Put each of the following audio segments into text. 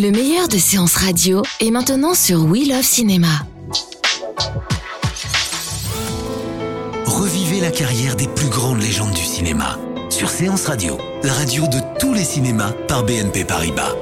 Le meilleur de séances radio est maintenant sur We Love Cinéma. Revivez la carrière des plus grandes légendes du cinéma sur Séance Radio, la radio de tous les cinémas par BNP Paribas.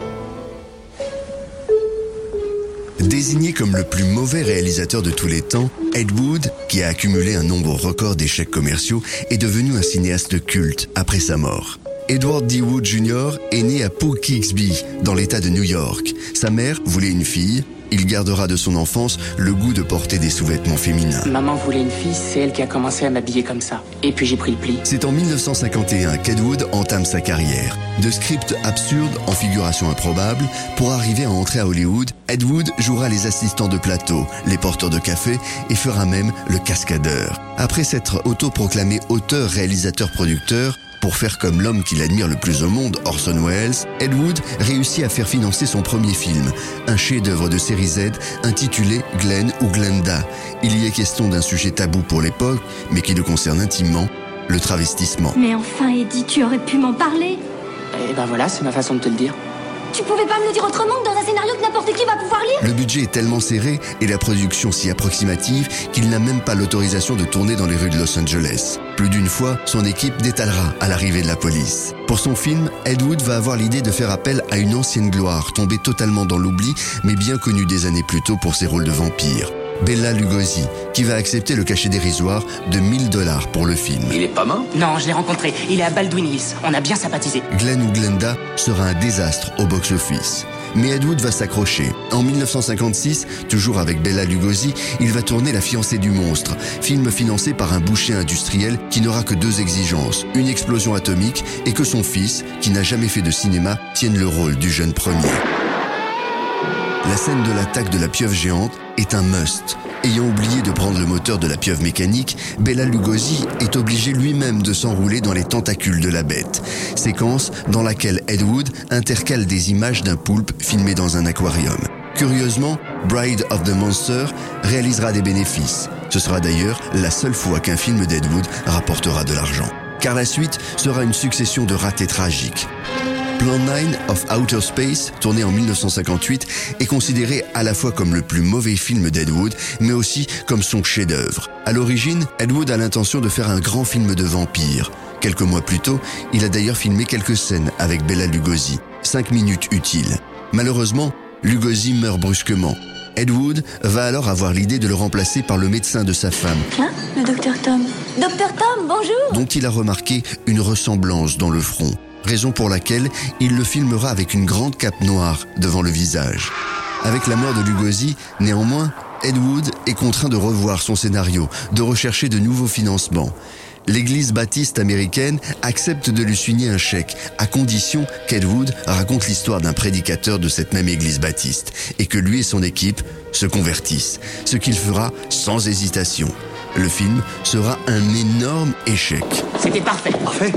Désigné comme le plus mauvais réalisateur de tous les temps, Ed Wood, qui a accumulé un nombre record d'échecs commerciaux, est devenu un cinéaste culte après sa mort. Edward D. Wood Jr. est né à Poughkeepsie, dans l'État de New York. Sa mère voulait une fille. Il gardera de son enfance le goût de porter des sous-vêtements féminins. Maman voulait une fille, c'est elle qui a commencé à m'habiller comme ça. Et puis j'ai pris le pli. C'est en 1951 qu'Ed Wood entame sa carrière. De scripts absurdes en figuration improbable, pour arriver à entrer à Hollywood, Ed Wood jouera les assistants de plateau, les porteurs de café et fera même le cascadeur. Après s'être autoproclamé auteur, réalisateur, producteur, pour faire comme l'homme qu'il admire le plus au monde, Orson Welles, Ed Wood réussit à faire financer son premier film, un chef-d'œuvre de série Z intitulé Glenn ou Glenda. Il y est question d'un sujet tabou pour l'époque, mais qui le concerne intimement, le travestissement. Mais enfin, Eddie, tu aurais pu m'en parler. Et ben voilà, c'est ma façon de te le dire. Tu pouvais pas me le dire autrement que dans un scénario que n'importe qui va pouvoir lire Le budget est tellement serré et la production si approximative qu'il n'a même pas l'autorisation de tourner dans les rues de Los Angeles. Plus d'une fois, son équipe détalera à l'arrivée de la police. Pour son film, Ed Wood va avoir l'idée de faire appel à une ancienne gloire, tombée totalement dans l'oubli, mais bien connue des années plus tôt pour ses rôles de vampire. Bella Lugosi, qui va accepter le cachet dérisoire de 1000 dollars pour le film. Il est pas mort? Non, je l'ai rencontré. Il est à Baldwin Hills. On a bien sympathisé. Glenn ou Glenda sera un désastre au box-office. Mais Ed Wood va s'accrocher. En 1956, toujours avec Bella Lugosi, il va tourner La fiancée du monstre, film financé par un boucher industriel qui n'aura que deux exigences, une explosion atomique et que son fils, qui n'a jamais fait de cinéma, tienne le rôle du jeune premier. La scène de l'attaque de la pieuvre géante est un must. Ayant oublié de prendre le moteur de la pieuvre mécanique, Bella Lugosi est obligé lui-même de s'enrouler dans les tentacules de la bête. Séquence dans laquelle Ed Wood intercale des images d'un poulpe filmé dans un aquarium. Curieusement, Bride of the Monster réalisera des bénéfices. Ce sera d'ailleurs la seule fois qu'un film d'Ed Wood rapportera de l'argent. Car la suite sera une succession de ratés tragiques. Plan 9 of Outer Space, tourné en 1958, est considéré à la fois comme le plus mauvais film d'Ed Wood, mais aussi comme son chef-d'œuvre. À l'origine, Ed Wood a l'intention de faire un grand film de vampire. Quelques mois plus tôt, il a d'ailleurs filmé quelques scènes avec Bella Lugosi. Cinq minutes utiles. Malheureusement, Lugosi meurt brusquement. Ed Wood va alors avoir l'idée de le remplacer par le médecin de sa femme, Hein Le docteur Tom? Docteur Tom, bonjour dont il a remarqué une ressemblance dans le front, raison pour laquelle il le filmera avec une grande cape noire devant le visage. Avec la mort de Lugosi, néanmoins, Ed Wood est contraint de revoir son scénario, de rechercher de nouveaux financements. L'église baptiste américaine accepte de lui signer un chèque, à condition qu'Ed Wood raconte l'histoire d'un prédicateur de cette même église baptiste, et que lui et son équipe se convertissent, ce qu'il fera sans hésitation. Le film sera un énorme échec. C'était parfait. Parfait.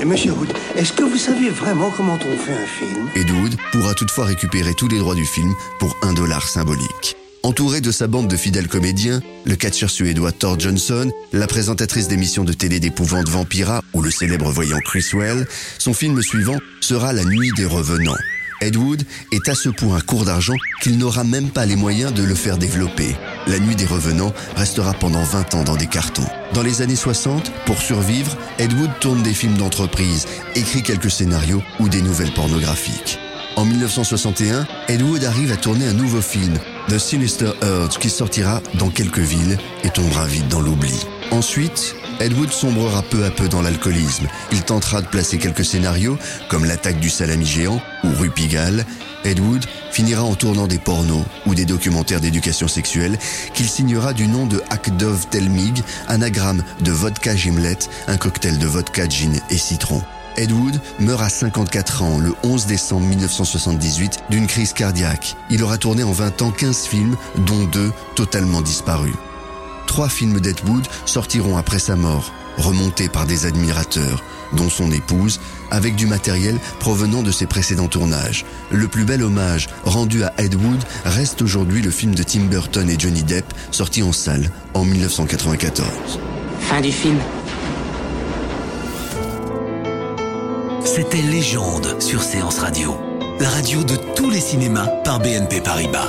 Et monsieur Wood, est-ce que vous savez vraiment comment on fait un film? Ed Wood pourra toutefois récupérer tous les droits du film pour un dollar symbolique. Entouré de sa bande de fidèles comédiens, le catcheur suédois Thor Johnson, la présentatrice d'émissions de télé d'épouvante Vampira ou le célèbre voyant Chris Well, son film suivant sera La Nuit des Revenants. Ed Wood est à ce point court d'argent qu'il n'aura même pas les moyens de le faire développer. La Nuit des Revenants restera pendant 20 ans dans des cartons. Dans les années 60, pour survivre, Ed Wood tourne des films d'entreprise, écrit quelques scénarios ou des nouvelles pornographiques. En 1961, Ed Wood arrive à tourner un nouveau film, The Sinister Urge, qui sortira dans quelques villes et tombera vite dans l'oubli. Ensuite, Ed Wood sombrera peu à peu dans l'alcoolisme. Il tentera de placer quelques scénarios, comme l'attaque du salami géant ou Rue Pigalle. Ed Wood finira en tournant des pornos ou des documentaires d'éducation sexuelle qu'il signera du nom de Akdov Telmig, anagramme de vodka gimlet, un cocktail de vodka, gin et citron. Ed Wood meurt à 54 ans le 11 décembre 1978 d'une crise cardiaque. Il aura tourné en 20 ans 15 films, dont deux totalement disparus. Trois films d'Ed Wood sortiront après sa mort, remontés par des admirateurs, dont son épouse, avec du matériel provenant de ses précédents tournages. Le plus bel hommage rendu à Ed Wood reste aujourd'hui le film de Tim Burton et Johnny Depp, sorti en salle en 1994. Fin du film. C'était Légende sur Séance Radio, la radio de tous les cinémas par BNP Paribas.